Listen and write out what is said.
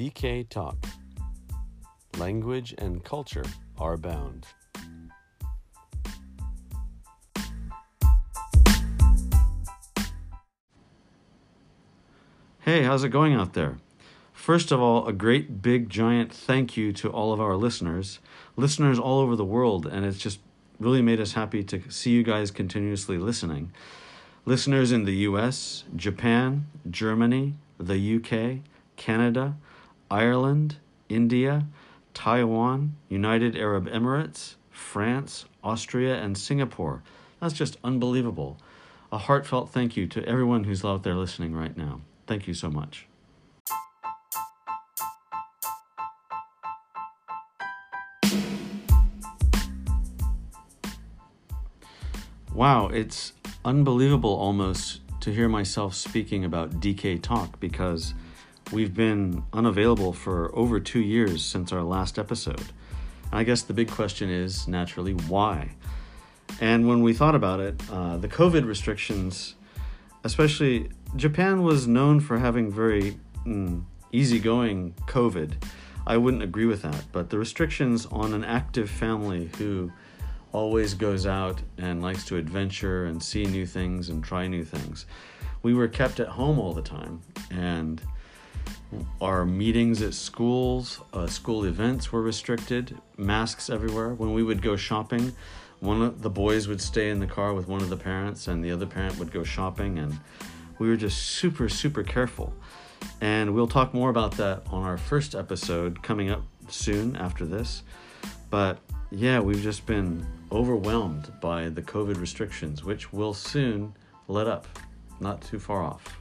DK Talk. Language and culture are bound. Hey, how's it going out there? First of all, a great big giant thank you to all of our listeners, listeners all over the world, and it's just really made us happy to see you guys continuously listening. Listeners in the US, Japan, Germany, the UK, Canada, Ireland, India, Taiwan, United Arab Emirates, France, Austria, and Singapore. That's just unbelievable. A heartfelt thank you to everyone who's out there listening right now. Thank you so much. Wow, it's unbelievable almost to hear myself speaking about DK Talk because we've been unavailable for over two years since our last episode. And I guess the big question is naturally why? And when we thought about it, uh, the COVID restrictions, especially Japan, was known for having very mm, easygoing COVID. I wouldn't agree with that, but the restrictions on an active family who always goes out and likes to adventure and see new things and try new things. We were kept at home all the time, and our meetings at schools, uh, school events were restricted, masks everywhere. When we would go shopping, one of the boys would stay in the car with one of the parents, and the other parent would go shopping, and we were just super, super careful. And we'll talk more about that on our first episode coming up soon after this. But yeah, we've just been overwhelmed by the COVID restrictions, which will soon let up, not too far off.